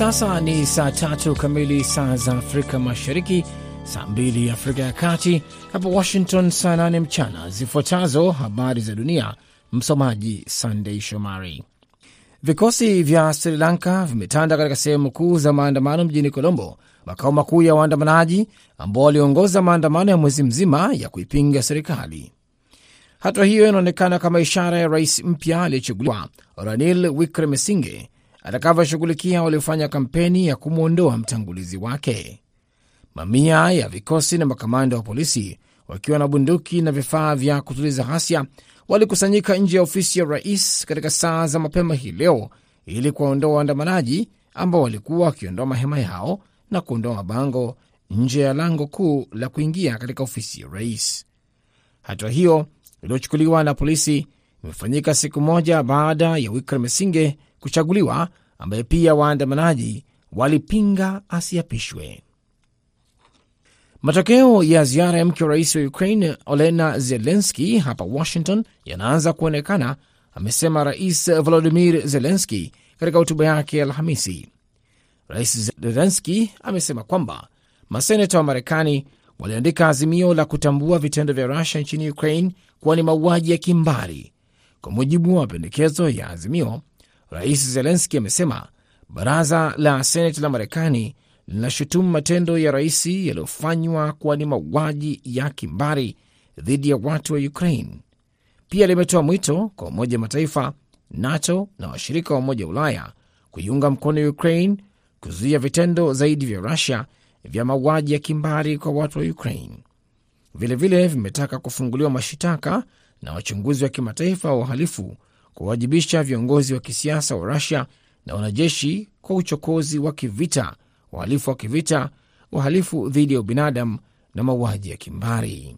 sasa ni saa tatu kamili saa za Afrika Mashariki, saa mbili Afrika ya Kati, hapa Washington saa nane mchana. Zifuatazo habari za dunia, msomaji Sandei Shomari. Vikosi vya Sri Lanka vimetanda katika sehemu kuu za maandamano mjini Colombo, makao makuu ya waandamanaji ambao waliongoza maandamano ya mwezi mzima ya kuipinga serikali. Hatua hiyo inaonekana kama ishara ya rais mpya aliyechaguliwa Ranil Wickremesinghe atakavyoshughulikia waliofanya kampeni ya kumwondoa mtangulizi wake. Mamia ya vikosi na makamanda wa polisi wakiwa na bunduki na vifaa vya kutuliza ghasia walikusanyika nje ya ofisi ya rais katika saa za mapema hii leo ili kuwaondoa waandamanaji ambao walikuwa wakiondoa mahema yao na kuondoa mabango nje ya lango kuu la kuingia katika ofisi ya rais. Hatua hiyo iliyochukuliwa na polisi imefanyika siku moja baada ya Wickremesinghe kuchaguliwa, ambaye pia waandamanaji walipinga asiapishwe. Matokeo ya ziara ya mke wa rais wa Ukraine Olena Zelenski hapa Washington yanaanza kuonekana, amesema Rais Volodimir Zelenski katika hotuba yake ya Alhamisi. Rais Zelenski amesema kwamba maseneta wa Marekani waliandika azimio la kutambua vitendo vya Rusia nchini Ukraine kuwa ni mauaji ya kimbari. Kwa mujibu wa mapendekezo ya azimio, Rais Zelenski amesema baraza la seneti la Marekani linashutumu matendo ya rais yaliyofanywa kuwa ni mauaji ya kimbari dhidi ya watu wa Ukraine. Pia limetoa mwito kwa Umoja wa Mataifa, NATO na washirika wa Umoja wa Ulaya kuiunga mkono Ukraine kuzuia vitendo zaidi vya Rusia vya mauaji ya kimbari kwa watu wa Ukraine. Vilevile vimetaka kufunguliwa mashitaka na wachunguzi wa kimataifa wa uhalifu kuwajibisha viongozi wa kisiasa wa Rusia na wanajeshi kwa uchokozi wa kivita, uhalifu wa kivita, uhalifu dhidi ya ubinadamu na mauaji ya kimbari.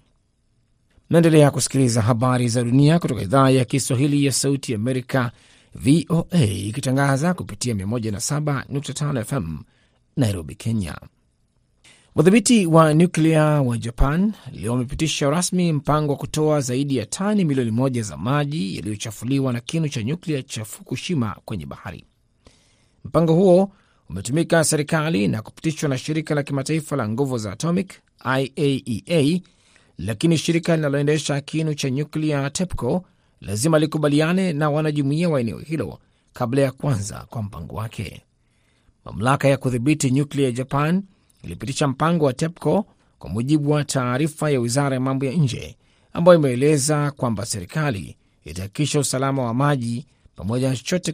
Naendelea kusikiliza habari za dunia kutoka idhaa ya Kiswahili ya Sauti ya Amerika, VOA, ikitangaza kupitia 107.5 FM Nairobi, Kenya. Wadhibiti wa nyuklia wa Japan leo wamepitisha rasmi mpango wa kutoa zaidi ya tani milioni moja za maji yaliyochafuliwa na kinu cha nyuklia cha Fukushima kwenye bahari. Mpango huo umetumika serikali na kupitishwa na shirika la kimataifa la nguvu za atomic IAEA, lakini shirika linaloendesha kinu cha nyuklia TEPCO lazima likubaliane na wanajumuia wa eneo hilo kabla ya kuanza kwa mpango wake. Mamlaka ya kudhibiti nyuklia ya Japan ilipitisha mpango wa TEPCO kwa mujibu wa taarifa ya wizara ya mambo ya nje ambayo imeeleza kwamba serikali itahakikisha usalama wa maji pamoja na chochote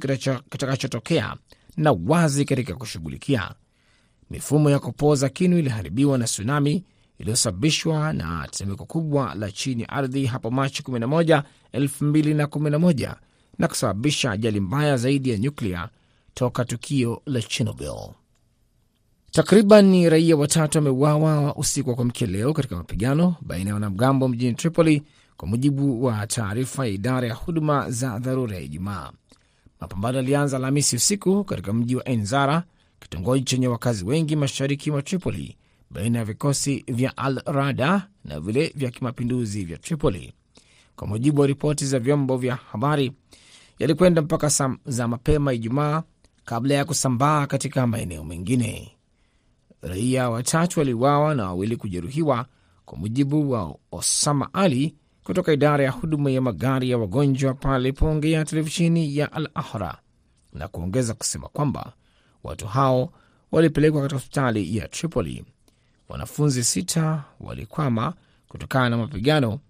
kitakachotokea na wazi katika kushughulikia. Mifumo ya kupoza kinu iliharibiwa na tsunami iliyosababishwa na tetemeko kubwa la chini ya ardhi hapo Machi 11, 2011 na kusababisha ajali mbaya zaidi ya nyuklia toka tukio la Chernobyl. Takriban raia watatu wameuawa usiku wa kuamkia leo katika mapigano baina ya wanamgambo mjini Tripoli, kwa mujibu wa taarifa ya idara ya huduma za dharura ya Ijumaa. Mapambano yalianza Alhamisi usiku katika mji wa Enzara, kitongoji chenye wakazi wengi mashariki mwa Tripoli, baina ya vikosi vya Al Rada na vile vya kimapinduzi vya Tripoli. Kwa mujibu wa ripoti za vyombo vya habari, yalikwenda mpaka za mapema Ijumaa kabla ya kusambaa katika maeneo mengine. Raia watatu waliuawa na wawili kujeruhiwa, kwa mujibu wa Osama Ali kutoka idara ya huduma ya magari ya wagonjwa pale alipoongea televisheni ya Al Ahra, na kuongeza kusema kwamba watu hao walipelekwa katika hospitali ya Tripoli. Wanafunzi sita walikwama kutokana na mapigano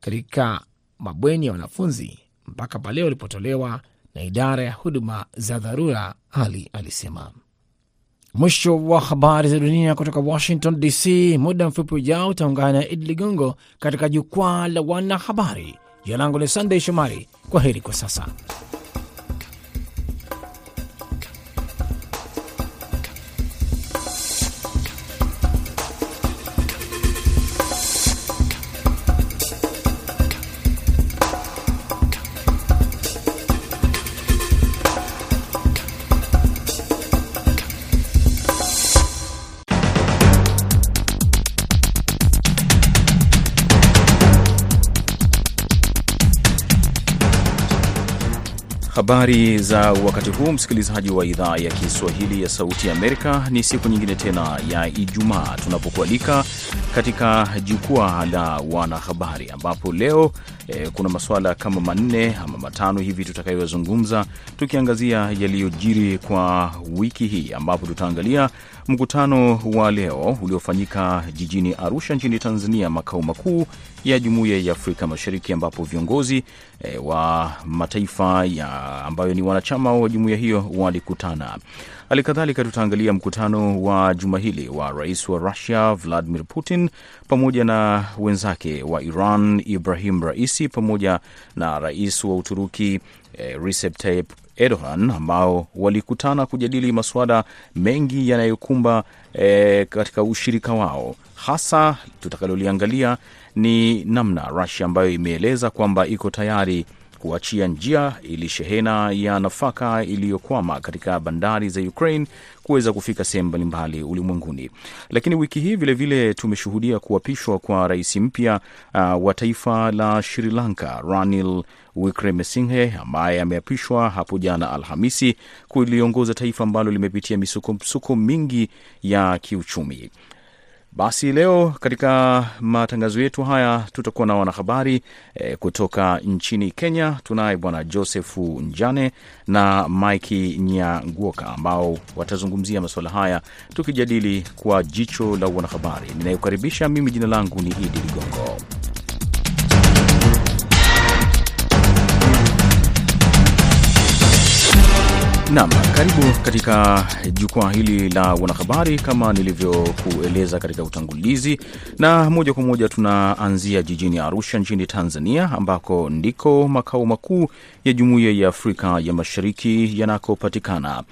katika mabweni ya wanafunzi mpaka pale walipotolewa na idara ya huduma za dharura, Ali alisema. Mwisho wa habari za dunia kutoka Washington DC. Muda mfupi ujao utaungana na Idi Ligongo katika jukwaa la wanahabari. Jina langu ni Sandey Shomari. Kwa heri kwa sasa. Habari za wakati huu, msikilizaji wa idhaa ya Kiswahili ya Sauti ya Amerika. Ni siku nyingine tena ya Ijumaa tunapokualika katika jukwaa la wanahabari, ambapo leo eh, kuna masuala kama manne ama matano hivi tutakayozungumza, tukiangazia yaliyojiri kwa wiki hii, ambapo tutaangalia mkutano wa leo uliofanyika jijini Arusha nchini Tanzania, makao makuu ya Jumuiya ya Afrika Mashariki, ambapo viongozi e, wa mataifa ya ambayo ni wanachama wa jumuiya hiyo walikutana. Hali kadhalika tutaangalia mkutano wa juma hili wa rais wa Russia Vladimir Putin pamoja na wenzake wa Iran Ibrahim Raisi pamoja na rais wa Uturuki e, Recep Tayyip Erdogan ambao walikutana kujadili masuala mengi yanayokumba e, katika ushirika wao. Hasa tutakaloliangalia ni namna Russia ambayo imeeleza kwamba iko tayari kuachia njia ili shehena ya nafaka iliyokwama katika bandari za Ukraine kuweza kufika sehemu mbalimbali ulimwenguni. Lakini wiki hii vilevile tumeshuhudia kuapishwa kwa rais mpya uh, wa taifa la Sri Lanka Ranil Wickremesinghe ambaye ameapishwa hapo jana Alhamisi kuliongoza taifa ambalo limepitia misukosuko mingi ya kiuchumi. Basi leo katika matangazo yetu haya tutakuwa na wanahabari e, kutoka nchini Kenya. Tunaye bwana Josefu Njane na Mike Nyanguoka ambao watazungumzia masuala haya tukijadili kwa jicho la wanahabari. Ninayokaribisha mimi, jina langu ni Idi Ligongo. Naam, karibu katika jukwaa hili la wanahabari kama nilivyokueleza katika utangulizi, na moja kwa moja tunaanzia jijini Arusha nchini Tanzania, ambako ndiko makao makuu ya Jumuiya ya Afrika ya Mashariki yanakopatikana.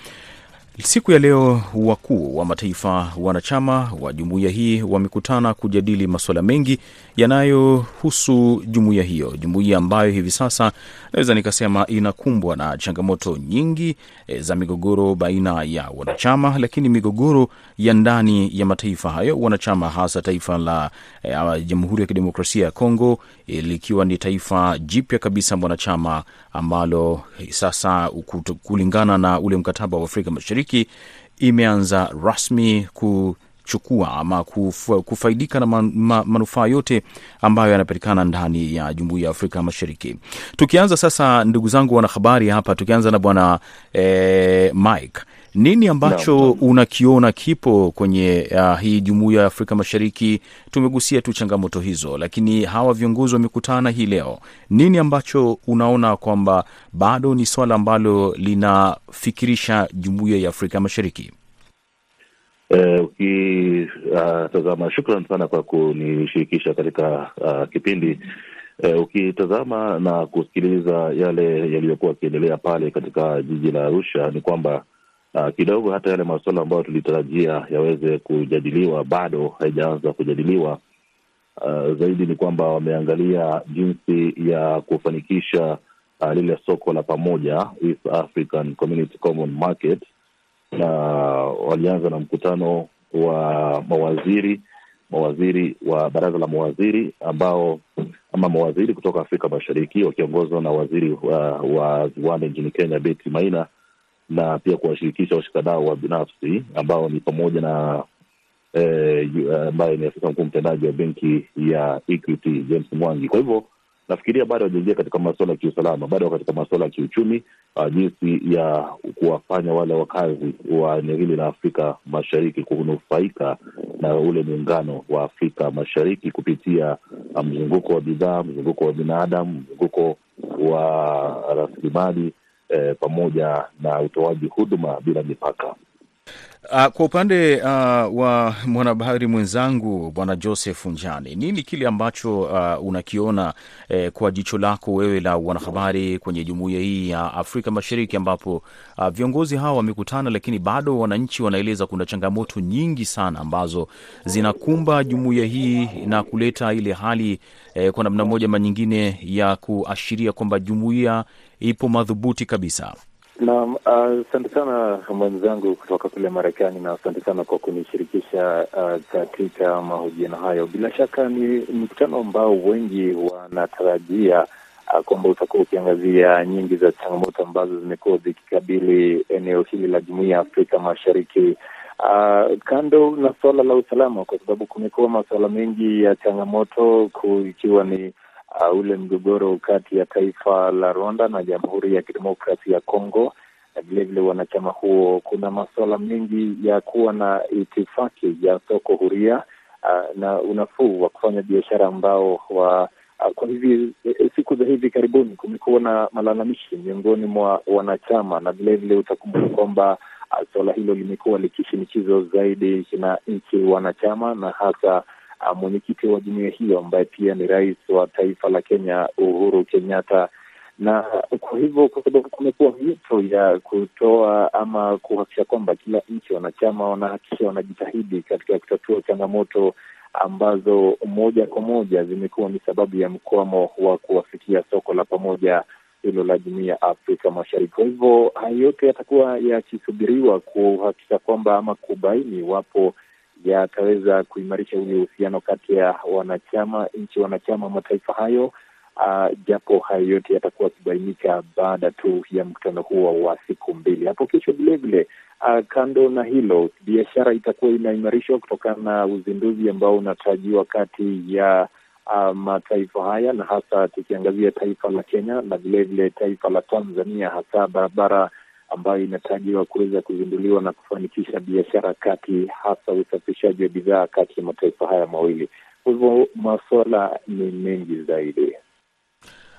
Siku ya leo wakuu wa mataifa wanachama wa jumuiya hii wamekutana kujadili masuala mengi yanayohusu jumuiya hiyo, jumuiya ambayo hivi sasa naweza nikasema inakumbwa na changamoto nyingi e, za migogoro baina ya wanachama, lakini migogoro ya ndani ya mataifa hayo. Wanachama, hasa taifa la e, Jamhuri ya Kidemokrasia ya Kongo e, likiwa ni taifa jipya kabisa mwanachama ambalo sasa kulingana na ule mkataba wa Afrika Mashariki imeanza rasmi kuchukua ama kufa, kufaidika na man, ma, manufaa yote ambayo yanapatikana ndani ya Jumuiya ya Afrika Mashariki. Tukianza sasa, ndugu zangu wanahabari hapa, tukianza na bwana eh, Mike nini ambacho no, no. unakiona kipo kwenye uh, hii jumuiya ya Afrika Mashariki? Tumegusia tu changamoto hizo, lakini hawa viongozi wamekutana hii leo. Nini ambacho unaona kwamba bado ni swala ambalo linafikirisha jumuiya ya Afrika Mashariki? Ukitazama, uh, shukran sana kwa kunishirikisha katika uh, kipindi uh, ukitazama na kusikiliza yale yaliyokuwa yakiendelea pale katika jiji la Arusha ni kwamba Uh, kidogo hata yale masuala ambayo tulitarajia yaweze kujadiliwa bado haijaanza kujadiliwa. Uh, zaidi ni kwamba wameangalia jinsi ya kufanikisha uh, lile soko la pamoja East African Community Common Market, na walianza na mkutano wa mawaziri mawaziri wa baraza la mawaziri ambao ama mawaziri kutoka Afrika Mashariki wakiongozwa na waziri wa, wa viwanda nchini Kenya Betty Maina na pia kuwashirikisha washikadau wa binafsi ambao ni pamoja na ambaye eh, ni afisa mkuu mtendaji wa benki ya Equity James Mwangi. Kwa hivyo nafikiria bado hawajaingia katika masuala ya kiusalama, bado katika masuala ya kiuchumi, uh, jinsi ya kuwafanya wale wakazi wa eneo hili la Afrika Mashariki kunufaika na ule muungano wa Afrika Mashariki kupitia mzunguko wa bidhaa, mzunguko wa binadamu, mzunguko wa rasilimali Eh, pamoja na utoaji huduma bila mipaka. Uh, kwa upande uh, wa mwanahabari mwenzangu bwana Joseph Njani, nini kile ambacho uh, unakiona eh, kwa jicho lako wewe la wanahabari kwenye jumuiya hii ya Afrika Mashariki ambapo uh, viongozi hawa wamekutana, lakini bado wananchi wanaeleza kuna changamoto nyingi sana ambazo zinakumba jumuiya hii na kuleta ile hali eh, kwa namna moja ama nyingine ya kuashiria kwamba jumuiya ipo madhubuti kabisa. Naam, asante uh, sana mwenzangu kutoka kule Marekani, na asante sana kwa kunishirikisha uh, katika mahojiano hayo. Bila shaka ni mkutano ambao wengi wanatarajia uh, kwamba utakuwa ukiangazia nyingi za changamoto ambazo zimekuwa zikikabili eneo hili la Jumuiya ya Afrika Mashariki. Uh, kando na suala la usalama, kwa sababu kumekuwa masuala mengi ya changamoto ikiwa ni uh, ule mgogoro kati ya taifa la Rwanda na Jamhuri ya Kidemokrasi ya Kongo. Na vilevile wanachama huo, kuna masuala mengi ya kuwa na itifaki ya soko huria uh, na unafuu wa kufanya biashara ambao wa uh, kwa hivi siku za hivi karibuni kumekuwa na malalamishi miongoni mwa wanachama, na vilevile utakumbuka kwamba uh, suala hilo limekuwa likishinikizwa zaidi na nchi wanachama na hasa mwenyekiti wa jumuiya hiyo ambaye pia ni rais wa taifa la Kenya Uhuru Kenyatta na kwa hivyo, kwa sababu kumekuwa mito ya kutoa ama kuhakikisha kwamba kila nchi wanachama wanahakikisha wanajitahidi katika kutatua changamoto ambazo moja kwa moja zimekuwa ni sababu ya mkwamo wa kuwafikia soko la pamoja hilo la jumuiya ya Afrika Mashariki. Kwa hivyo haya yote yatakuwa yakisubiriwa kuhakikisha kwamba ama kubaini iwapo yataweza kuimarisha ule uhusiano kati ya wanachama nchi wanachama mataifa hayo. Uh, japo hayo yote yatakuwa yakibainika baada tu ya mkutano huo wa siku mbili hapo kesho. Vilevile uh, kando na hilo, biashara itakuwa inaimarishwa kutokana na uzinduzi ambao unatarajiwa kati ya uh, mataifa haya, na hasa tukiangazia taifa la Kenya na vilevile taifa la Tanzania, hasa barabara ambayo inatarajiwa kuweza kuzinduliwa na kufanikisha biashara kati, hasa usafirishaji wa bidhaa kati ya mataifa haya mawili. Kwa hivyo masuala ni mengi zaidi.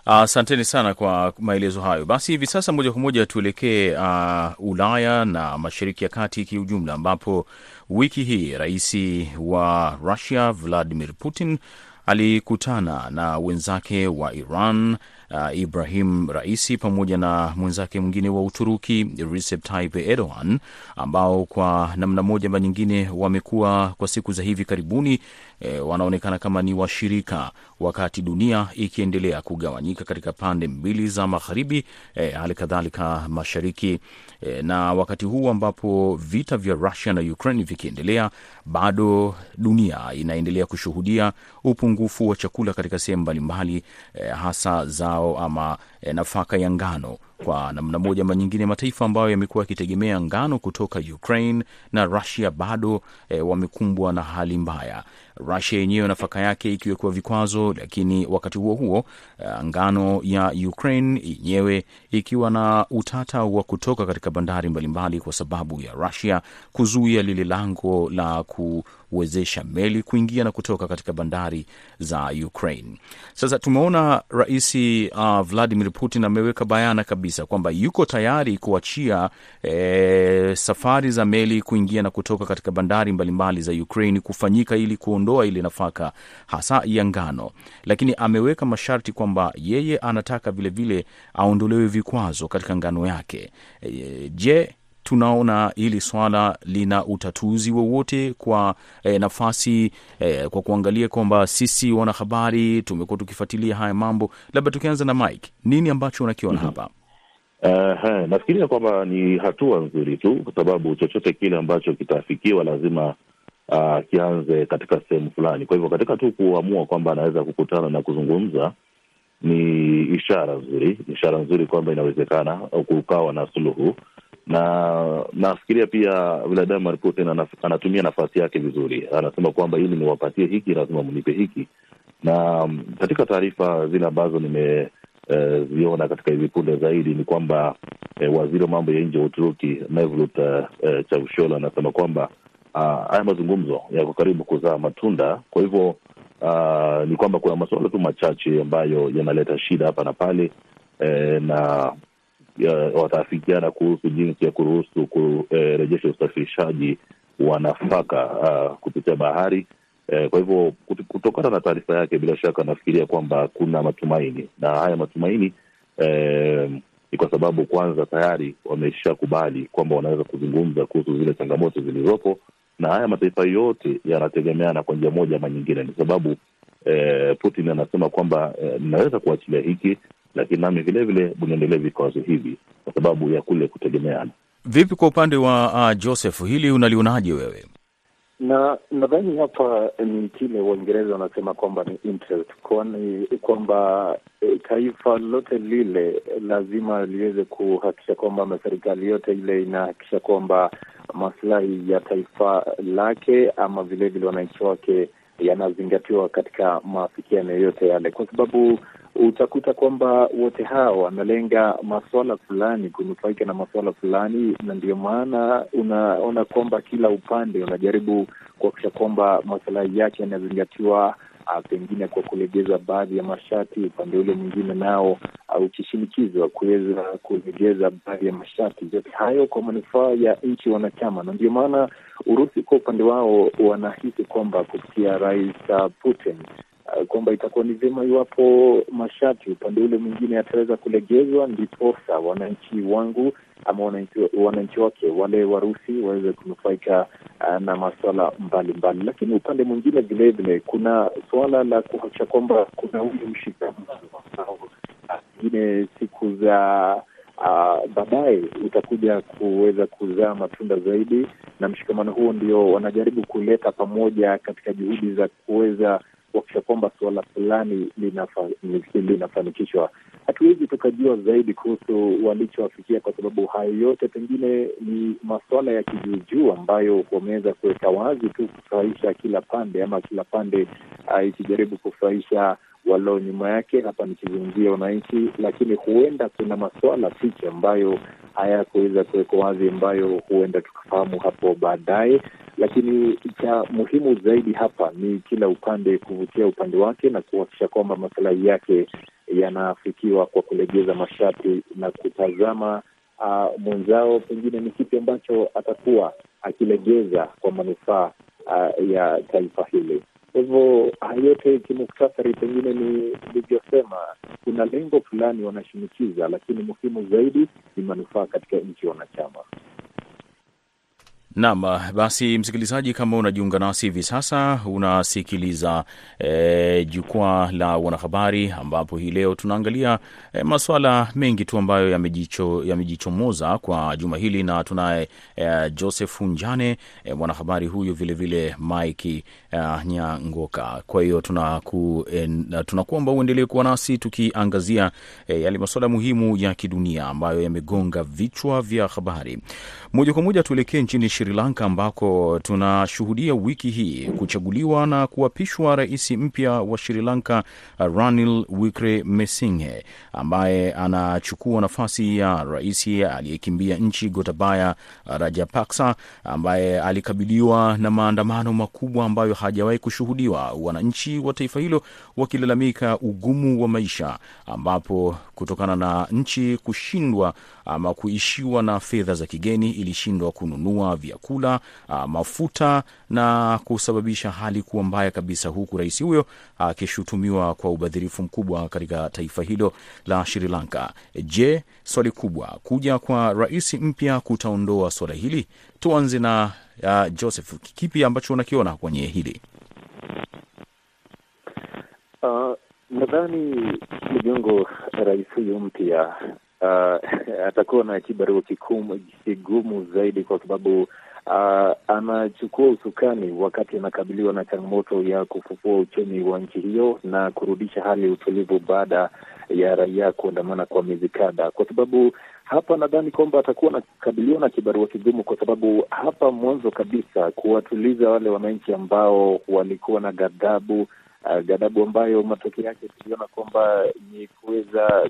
Asanteni uh, sana kwa maelezo hayo. Basi hivi sasa moja kwa moja tuelekee uh, Ulaya na Mashariki ya Kati kiujumla, ambapo wiki hii rais wa Russia Vladimir Putin alikutana na wenzake wa Iran uh, Ibrahim Raisi pamoja na mwenzake mwingine wa Uturuki Recep Tayyip Erdogan, ambao kwa namna moja ama nyingine wamekuwa kwa siku za hivi karibuni e, wanaonekana kama ni washirika, wakati dunia ikiendelea kugawanyika katika pande mbili za magharibi, hali e, kadhalika mashariki e, na wakati huu ambapo vita vya Russia na Ukraine vikiendelea, bado dunia inaendelea kushuhudia upungufu wa chakula katika sehemu mbalimbali e, hasa zao ama e, nafaka ya ngano kwa namna moja ama nyingine, mataifa ambayo yamekuwa yakitegemea ngano kutoka Ukraine na Russia bado e, wamekumbwa na hali mbaya. Russia yenyewe nafaka yake ikiwekwa vikwazo, lakini wakati huo huo uh, ngano ya Ukraine yenyewe ikiwa na utata wa kutoka katika bandari mbalimbali kwa sababu ya Rusia kuzuia lile lango la kuwezesha meli kuingia na kutoka katika bandari za Ukraine. Sasa tumeona Rais uh, Vladimir Putin ameweka bayana kabisa kwamba yuko tayari kuachia eh, safari za meli kuingia na kutoka katika bandari mbalimbali za Ukraine kufanyika ili kuondoa ile nafaka hasa ya ngano, lakini ameweka masharti kwamba yeye anataka vilevile aondolewe vikwazo katika ngano yake. E, je, tunaona hili swala lina utatuzi wowote kwa e, nafasi e, kwa kuangalia kwamba sisi wanahabari tumekuwa tukifuatilia haya mambo, labda tukianza na Mike, nini ambacho unakiona mm -hmm. hapa? Uh, nafikiria kwamba ni hatua nzuri tu, kwa sababu chochote kile ambacho kitafikiwa lazima uh, kianze katika sehemu fulani. Kwa hivyo katika tu kuamua kwamba anaweza kukutana na kuzungumza ni ishara nzuri, ishara nzuri kwamba inawezekana kukawa na suluhu, na nafikiria pia Vladimir Putin anatumia nafasi yake vizuri. Anasema kwamba ili niwapatie hiki lazima mnipe hiki, na katika taarifa zile ambazo nime Uh, katika hivi punde zaidi ni kwamba uh, waziri wa mambo ya nje wa Uturuki Mevlut uh, uh, anasema kwamba haya uh, mazungumzo yako karibu kuzaa matunda. Kwa hivyo uh, ni kwamba kuna masuala tu machache ambayo yanaleta shida hapa na pale eh, na wataafikiana kuhusu jinsi ya kuruhusu kurejesha eh, usafirishaji wa nafaka uh, kupitia bahari. Eh, kwa hivyo kutokana na taarifa yake, bila shaka nafikiria kwamba kuna matumaini, na haya matumaini eh, ni kwa sababu kwanza tayari wameshakubali kwamba wanaweza kuzungumza kuhusu zile changamoto zilizopo, na haya mataifa yote yanategemeana kwa njia moja ama nyingine. Ni sababu eh, Putin anasema kwamba eh, kuachilia hiki, lakini nami vilevile mniendelee vikwazo hivi, kwa sababu ya kule kutegemeana. Vipi kwa upande wa uh, Joseph, hili unalionaje wewe? Na nadhani hapa ni kile Waingereza wanasema kwamba ni interest, kwani kwamba e, taifa lote lile lazima liweze kuhakikisha kwamba ama serikali yote ile inahakikisha kwamba maslahi ya taifa lake ama vilevile wananchi wake yanazingatiwa katika maafikiano yote yale, kwa sababu utakuta kwamba wote hao wanalenga masuala fulani, kunufaika na masuala fulani, na ndio maana unaona kwamba kila upande unajaribu kuhakikisha kwamba masilahi yake yanazingatiwa, pengine kwa kulegeza baadhi ya masharti, upande ule mwingine nao ukishinikizwa kuweza kulegeza baadhi ya masharti. Yote hayo kwa manufaa ya nchi wanachama, na ndio maana Urusi kwa upande wao wanahisi kwamba kupitia Rais Putin kwamba itakuwa ni vyema iwapo masharti upande ule mwingine yataweza kulegezwa, ndiposa wananchi wangu ama wananchi, wake wale Warusi waweze kunufaika uh, na masuala mbalimbali. Lakini upande mwingine vilevile kuna suala la kuhakikisha kwamba kuna ule mshikamano pengine siku za uh, baadaye utakuja kuweza kuzaa matunda zaidi, na mshikamano huo ndio wanajaribu kuleta pamoja katika juhudi za kuweza kuhakikisha kwamba suala fulani linafanikishwa. Hatuwezi tukajua zaidi kuhusu walichoafikia, kwa sababu hayo yote pengine ni masuala ya kijuujuu ambayo wameweza kuweka wazi tu kufurahisha kila pande, ama kila pande uh, ikijaribu kufurahisha walio nyuma yake. Hapa nikizungumzia wananchi, lakini huenda kuna masuala fiche ambayo hayakuweza kuwekwa wazi, ambayo huenda tukafahamu hapo baadaye lakini cha muhimu zaidi hapa ni kila upande kuvutia upande wake na kuhakikisha kwamba masilahi yake yanafikiwa kwa kulegeza masharti na kutazama uh, mwenzao pengine ni kipi ambacho atakuwa akilegeza kwa manufaa uh, ya taifa hili. Kwa hivyo haya yote kimuktasari, pengine ni ilivyosema, kuna lengo fulani wanashinikiza, lakini muhimu zaidi ni manufaa katika nchi wanachama. Naam, basi msikilizaji, kama unajiunga nasi hivi sasa, unasikiliza e, jukwaa la wanahabari, ambapo hii leo tunaangalia e, masuala mengi tu ambayo yamejichomoza ya kwa juma hili, na tunaye e, Joseph Njane e, mwanahabari huyu vilevile Mike e, Nyangoka. Kwa hiyo tunaku, e, tunakuomba uendelee kuwa nasi tukiangazia e, yale masuala muhimu ya kidunia ambayo yamegonga vichwa vya habari. Moja kwa moja tuelekee nchini Sri Lanka ambako tunashuhudia wiki hii kuchaguliwa na kuapishwa rais mpya wa Sri Lanka Ranil Wickremesinghe ambaye anachukua nafasi ya rais aliyekimbia nchi Gotabaya Rajapaksa ambaye alikabiliwa na maandamano makubwa ambayo hajawahi kushuhudiwa, wananchi wa taifa hilo wakilalamika ugumu wa maisha, ambapo kutokana na nchi kushindwa ama kuishiwa na fedha za kigeni ilishindwa kununua vyakula, mafuta na kusababisha hali kuwa mbaya kabisa, huku rais huyo akishutumiwa kwa ubadhirifu mkubwa katika taifa hilo la Sri Lanka. Je, swali kubwa, kuja kwa rais mpya kutaondoa swala hili? Tuanze na uh, Joseph, kipi ambacho unakiona kwenye hili? Uh, nadhani Ligongo, rais huyu mpya uh, atakuwa na kibarua kigumu zaidi kwa sababu uh, anachukua usukani wakati anakabiliwa na changamoto ya kufufua uchumi wa nchi hiyo na kurudisha hali ya utulivu baada ya raia kuandamana kwa miezi kadhaa, kwa sababu hapa nadhani kwamba atakuwa anakabiliwa na kibarua kigumu, kwa sababu hapa mwanzo kabisa kuwatuliza wale wananchi ambao walikuwa na ghadhabu Uh, ghadhabu ambayo matokeo yake tuliona kwamba ni kuweza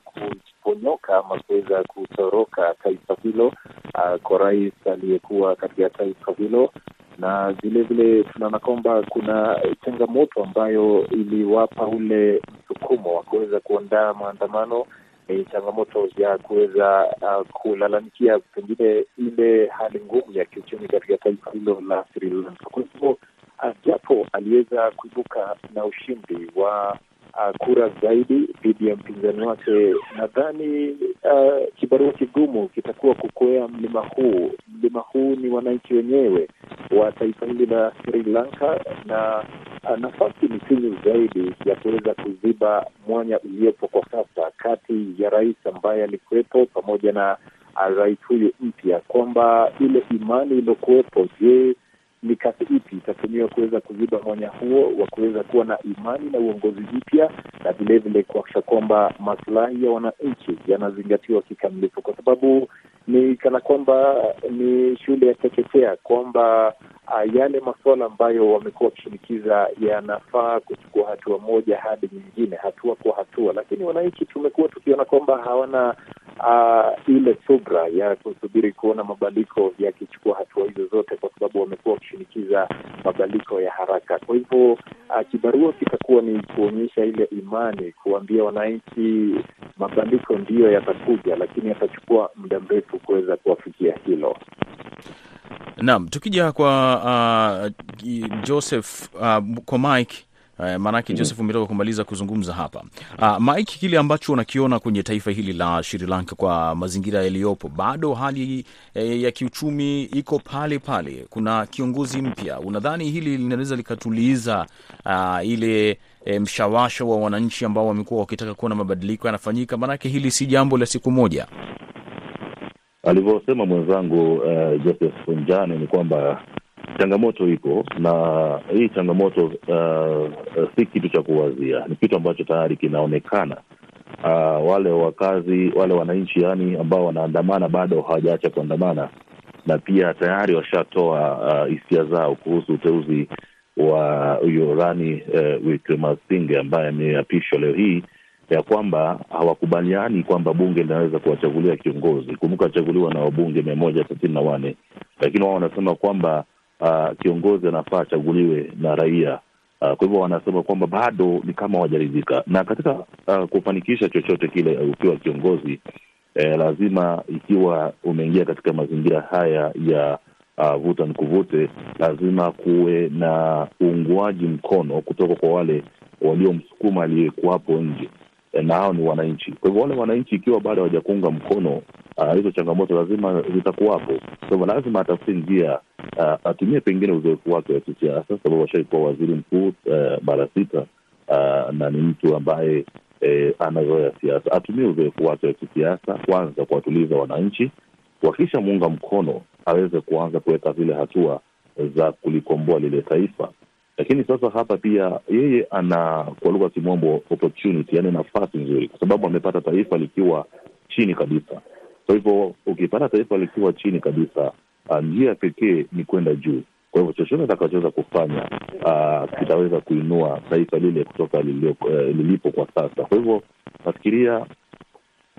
kuponyoka ama kuweza kutoroka taifa hilo uh, kwa rais aliyekuwa katika taifa hilo, na vilevile tunaona kwamba kuna changamoto ambayo iliwapa ule msukumo wa kuweza kuandaa maandamano ni changamoto ya kuweza uh, kulalamikia pengine ile hali ngumu ya kiuchumi katika taifa hilo la Sri Lanka. Kwa hivyo japo aliweza kuibuka na ushindi wa uh, kura zaidi dhidi ya mpinzani wake, nadhani uh, kibarua kigumu kitakuwa kukwea mlima huu. Mlima huu ni wananchi wenyewe wa taifa hili la Sri Lanka, na uh, nafasi ni finyu zaidi ya kuweza kuziba mwanya uliopo kwa sasa kati ya rais ambaye alikuwepo pamoja na uh, rais huyu mpya, kwamba ile imani iliyokuwepo, je, mikakati ipi itatumiwa kuweza kuziba mwanya huo wa kuweza kuwa na imani na uongozi mpya na vilevile kuakisha kwamba maslahi ya wananchi yanazingatiwa kikamilifu, kwa sababu ni kana kwamba ni shule ya chekechea kwamba uh, yale masuala ambayo wamekuwa wakishinikiza yanafaa kuchukua hatua moja hadi nyingine, hatua kwa hatua, lakini wananchi tumekuwa tukiona kwamba hawana uh, ile subra ya kusubiri kuona mabadiliko yakichukua hatua hizo zote, kwa sababu wamekuwa wakishinikiza mabadiliko ya haraka. Kwa hivyo uh, kibarua kitakuwa ni kuonyesha ile imani, kuambia wananchi mabadiliko ndiyo yatakuja, lakini yatachukua muda mrefu kuweza kuwafikia hilo. Naam, tukija kwa uh, Joseph uh, kwa Mike uh, maanake Joseph umetoka kumaliza kuzungumza hapa uh, Mike, kile ambacho unakiona kwenye taifa hili la Sri Lanka kwa mazingira yaliyopo, bado hali eh, ya kiuchumi iko pale pale, kuna kiongozi mpya, unadhani hili linaweza likatuliza uh, ile E, mshawasho wa wananchi ambao wamekuwa wakitaka kuona mabadiliko yanafanyika? Maanake hili si jambo la siku moja. Alivyosema mwenzangu uh, Joseph Njane ni kwamba changamoto iko na hii changamoto uh, si kitu cha kuwazia, ni kitu ambacho tayari kinaonekana. Uh, wale wakazi wale wananchi yani ambao wanaandamana bado hawajaacha kuandamana, na pia tayari washatoa hisia uh, zao kuhusu uteuzi wa huyo Rani uh, Wickremesinghe ambaye ameapishwa leo hii ya kwamba hawakubaliani kwamba bunge linaweza kuwachagulia kiongozi. Kumbuka achaguliwa na wabunge mia moja sitini na wane, lakini wao wanasema kwamba uh, kiongozi anafaa achaguliwe na raia. Uh, kwa hivyo wanasema kwamba bado ni kama hawajaridhika, na katika uh, kufanikisha chochote kile uh, ukiwa kiongozi eh, lazima ikiwa umeingia katika mazingira haya ya uh, vuta ni kuvute, lazima kuwe na uunguaji mkono kutoka kwa wale waliomsukuma aliyekuwapo nje na hao ni wananchi. Kwa hivyo wale wananchi ikiwa bado hawajakuunga mkono hizo uh, changamoto lazima zitakuwapo. Kwa hivyo lazima atafute njia uh, atumie pengine uzoefu wake wa kisiasa, sababu washaikuwa waziri mkuu uh, mara sita uh, na ni mtu ambaye eh, anazoea siasa. Atumie uzoefu wake wa kisiasa kwanza kuwatuliza wananchi, wakisha muunga mkono aweze kuanza kuweka zile hatua za kulikomboa lile taifa lakini sasa hapa pia yeye ana kwa lugha ya kimombo opportunity, yani nafasi nzuri, kwa sababu amepata taifa likiwa chini kabisa. Kwa hivyo ukipata taifa likiwa chini kabisa, njia pekee ni kwenda juu. Kwa hivyo chochote atakachoweza kufanya uh, kitaweza kuinua taifa lile kutoka uh, lilipo kwa sasa. Kwa hivyo nafikiria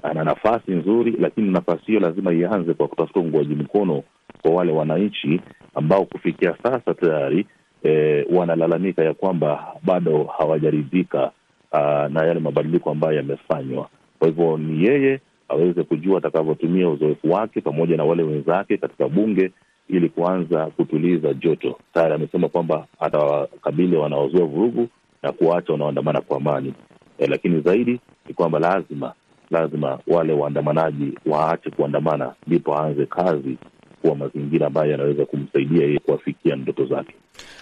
ana nafasi nzuri, lakini nafasi hiyo lazima ianze kwa kutafuta uungwaji mkono kwa wale wananchi ambao kufikia sasa tayari E, wanalalamika ya kwamba bado hawajaridhika na yale mabadiliko ambayo yamefanywa. Kwa hivyo ni yeye aweze kujua atakavyotumia uzoefu wake pamoja na wale wenzake katika bunge ili kuanza kutuliza joto. Tayari amesema kwamba atawakabili wanaozua vurugu na kuwaacha wanaoandamana kwa amani. E, lakini zaidi ni kwamba lazima lazima wale waandamanaji waache kuandamana, ndipo aanze kazi kuwa mazingira ambayo yanaweza kumsaidia yeye kuwafikia ndoto zake.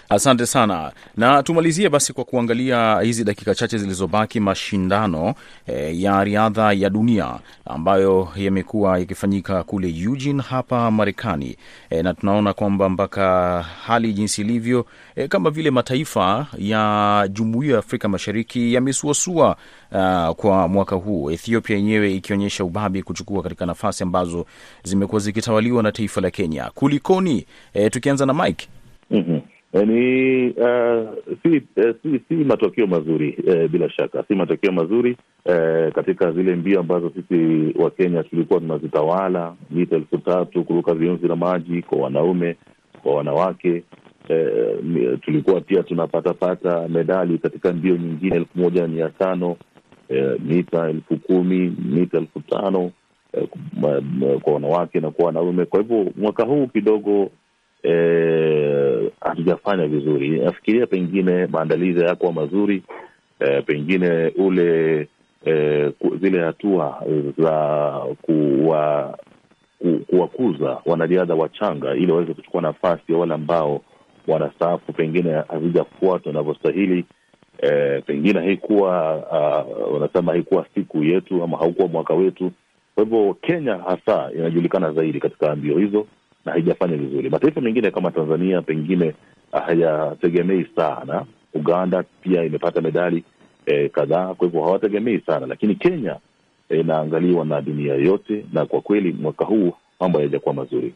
Asante sana, na tumalizie basi kwa kuangalia hizi dakika chache zilizobaki, mashindano e, ya riadha ya dunia ambayo yamekuwa yakifanyika kule Eugene hapa Marekani e, na tunaona kwamba mpaka hali jinsi ilivyo e, kama vile mataifa ya Jumuiya ya Afrika Mashariki yamesuasua uh, kwa mwaka huu, Ethiopia yenyewe ikionyesha ubabe kuchukua katika nafasi ambazo zimekuwa zikitawaliwa na taifa la Kenya. Kulikoni? E, tukianza na Mike. mm-hmm. Ni uh, si, uh, si si matokeo mazuri uh, bila shaka si matokeo mazuri uh, katika zile mbio ambazo sisi wa Kenya tulikuwa tunazitawala, mita elfu tatu kuruka viunzi na maji kwa wanaume, kwa wanawake uh, tulikuwa pia tunapatapata medali katika mbio nyingine elfu moja mia tano uh, mita elfu kumi mita elfu tano uh, kwa wanawake na kwa wanaume. Kwa hivyo mwaka huu kidogo hatujafanya e, vizuri. Nafikiria pengine maandalizi hayakuwa mazuri e, pengine ule e, zile hatua za kuwa, kuwakuza wanariadha wachanga ili waweze kuchukua nafasi ya wale ambao wanastaafu pengine hazijafuatwa inavyostahili. E, pengine haikuwa uh, wanasema haikuwa siku yetu ama haukuwa mwaka wetu. Kwa hivyo Kenya hasa inajulikana zaidi katika mbio hizo na haijafanya vizuri. Mataifa mengine kama Tanzania pengine hayategemei sana. Uganda pia imepata medali e, kadhaa, kwa hivyo hawategemei sana, lakini Kenya inaangaliwa na dunia yote, na kwa kweli mwaka huu mambo hayajakuwa mazuri.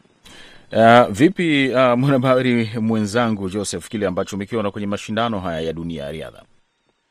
Uh, vipi uh, mwanahabari mwenzangu Joseph, kile ambacho umekiona kwenye mashindano haya ya dunia ya riadha?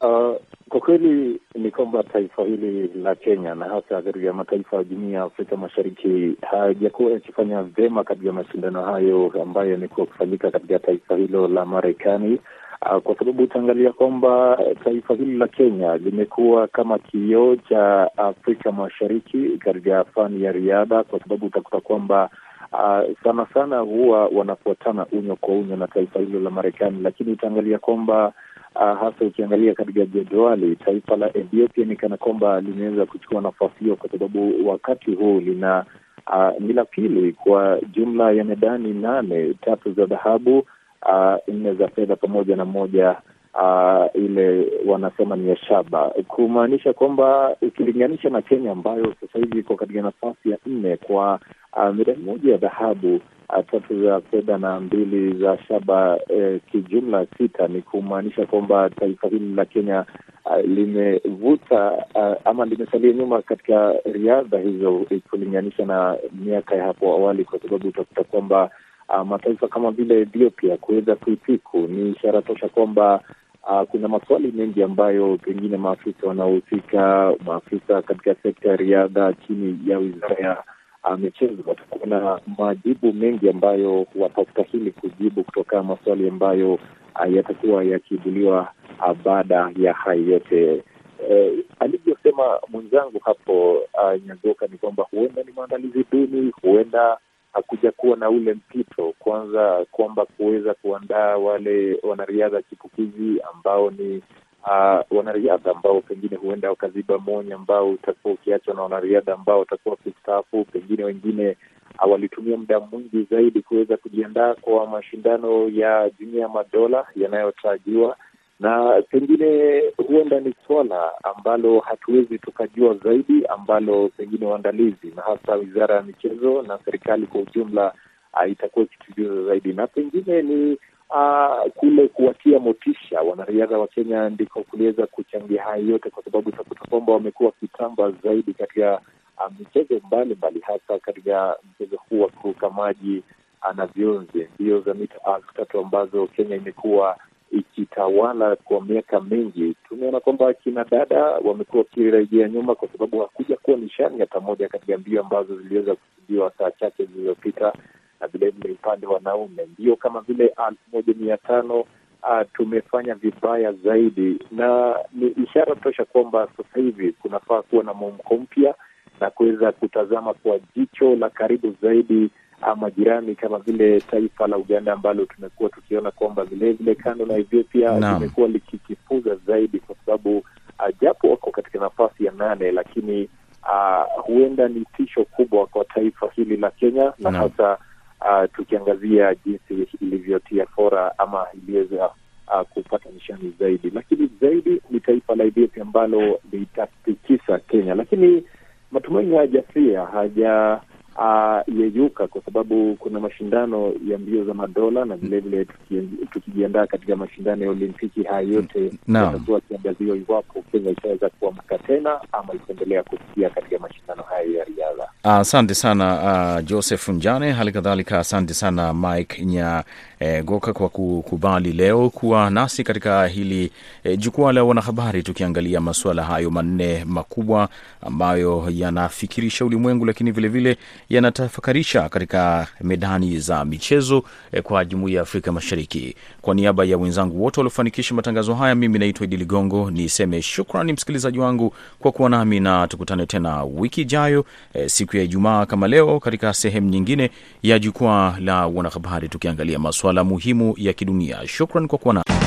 Uh, kwa kweli ni kwamba taifa hili la Kenya na hasa katika mataifa ya jumuiya ya Afrika Mashariki hayajakuwa yakifanya vyema katika mashindano hayo ambayo yamekuwa kufanyika katika taifa hilo la Marekani. Uh, kwa sababu utaangalia kwamba taifa hili la Kenya limekuwa kama kioo cha Afrika Mashariki katika fani ya riadha, kwa sababu utakuta kwamba Uh, sana sana huwa wanafuatana unyo kwa unyo na taifa hilo la Marekani, lakini utaangalia kwamba uh, hasa ukiangalia katika jedwali taifa la Ethiopia ni kana kwamba limeweza kuchukua nafasi hiyo, kwa sababu wakati huu lina uh, ni la pili kwa jumla ya medani nane, tatu za dhahabu, uh, nne za fedha pamoja na moja uh, ile wanasema ni ya shaba, kumaanisha kwamba ukilinganisha na Kenya ambayo sasa hivi iko katika nafasi ya nne kwa uh, medali moja ya dhahabu uh, tatu za fedha na mbili za shaba eh, kijumla sita, ni kumaanisha kwamba taifa hili la Kenya uh, limevuta uh, ama limesalia nyuma katika riadha hizo kulinganisha na miaka ya hapo awali, kwa sababu utakuta kwamba uh, mataifa kama vile Ethiopia kuweza kuipiku ni ishara tosha kwamba Uh, kuna maswali mengi ambayo pengine maafisa wanaohusika, maafisa katika sekta ya riadha chini ya wizara ya uh, michezo watakuwa na majibu mengi ambayo watastahili kujibu kutoka maswali ambayo uh, yatakuwa yakiibuliwa uh, baada ya hayo yote. Eh, alivyosema mwenzangu hapo uh, Nyagoka ni kwamba huenda ni maandalizi duni, huenda hakuja kuwa na ule mpito kwanza, kwamba kuweza kuandaa wale wanariadha chipukizi ambao ni uh, wanariadha ambao pengine huenda wakaziba mwanya ambao utakuwa ukiachwa na wanariadha ambao watakuwa wakistaafu. Pengine wengine uh, walitumia muda mwingi zaidi kuweza kujiandaa kwa mashindano ya jumuiya ya madola yanayotarajiwa na pengine huenda ni swala ambalo hatuwezi tukajua zaidi, ambalo pengine waandalizi na hasa wizara ya michezo na serikali kwa ujumla uh, itakuwa ikitujuza zaidi, na pengine ni uh, kule kuwatia motisha wanariadha wa Kenya ndiko kuliweza kuchangia haya yote, kwa sababu utakuta kwamba wamekuwa wakitamba zaidi katika uh, michezo mbalimbali, hasa katika mchezo huu wa kuruka maji na vionzi, mbio za mita elfu tatu ambazo Kenya imekuwa ikitawala kwa miaka mingi. Tumeona kwamba kina dada wamekuwa wakirejea nyuma, kwa sababu hakuja kuwa nishani hata moja katika mbio ambazo ziliweza kusudiwa saa chache zilizopita, na vilevile upande wanaume mbio kama vile elfu moja mia tano uh, tumefanya vibaya zaidi, na ni ishara tosha kwamba sasa hivi kunafaa kuwa na mwamko mpya na kuweza kutazama kwa jicho la karibu zaidi majirani kama vile taifa la Uganda ambalo tumekuwa tukiona kwamba vilevile kando na Ethiopia limekuwa likikifuza zaidi, kwa sababu uh, japo wako katika nafasi ya nane, lakini uh, huenda ni tisho kubwa kwa taifa hili la Kenya na no. hasa uh, tukiangazia jinsi ilivyotia fora ama iliweza uh, kupata nishani zaidi, lakini zaidi ni taifa la Ethiopia ambalo litatikisa Kenya, lakini matumaini hayajafia haja Uh, yeyuka kwa sababu kuna mashindano ya mbio za madola na vilevile tukijiandaa katika mashindano ya Olimpiki. Haya yote yatakuwa kiangazio iwapo Kenya itaweza kuamka tena ama itaendelea kufikia katika mashindano haya ya riadha. Asante uh, sana uh, Joseph Njane, hali kadhalika asante sana Mike Nyagoka eh, kwa kukubali leo kuwa nasi katika hili eh, jukwaa la wanahabari, tukiangalia masuala hayo manne makubwa ambayo yanafikirisha ulimwengu, lakini vilevile yanatafakarisha katika medani za michezo e, kwa jumuiya ya Afrika Mashariki. Kwa niaba ya wenzangu wote waliofanikisha matangazo haya, mimi naitwa Idi Ligongo, niseme shukrani msikilizaji wangu kwa kuwa nami, na tukutane tena wiki ijayo e, siku ya Ijumaa kama leo katika sehemu nyingine ya jukwaa la wanahabari tukiangalia masuala muhimu ya kidunia. Shukran kwa kuwa nami.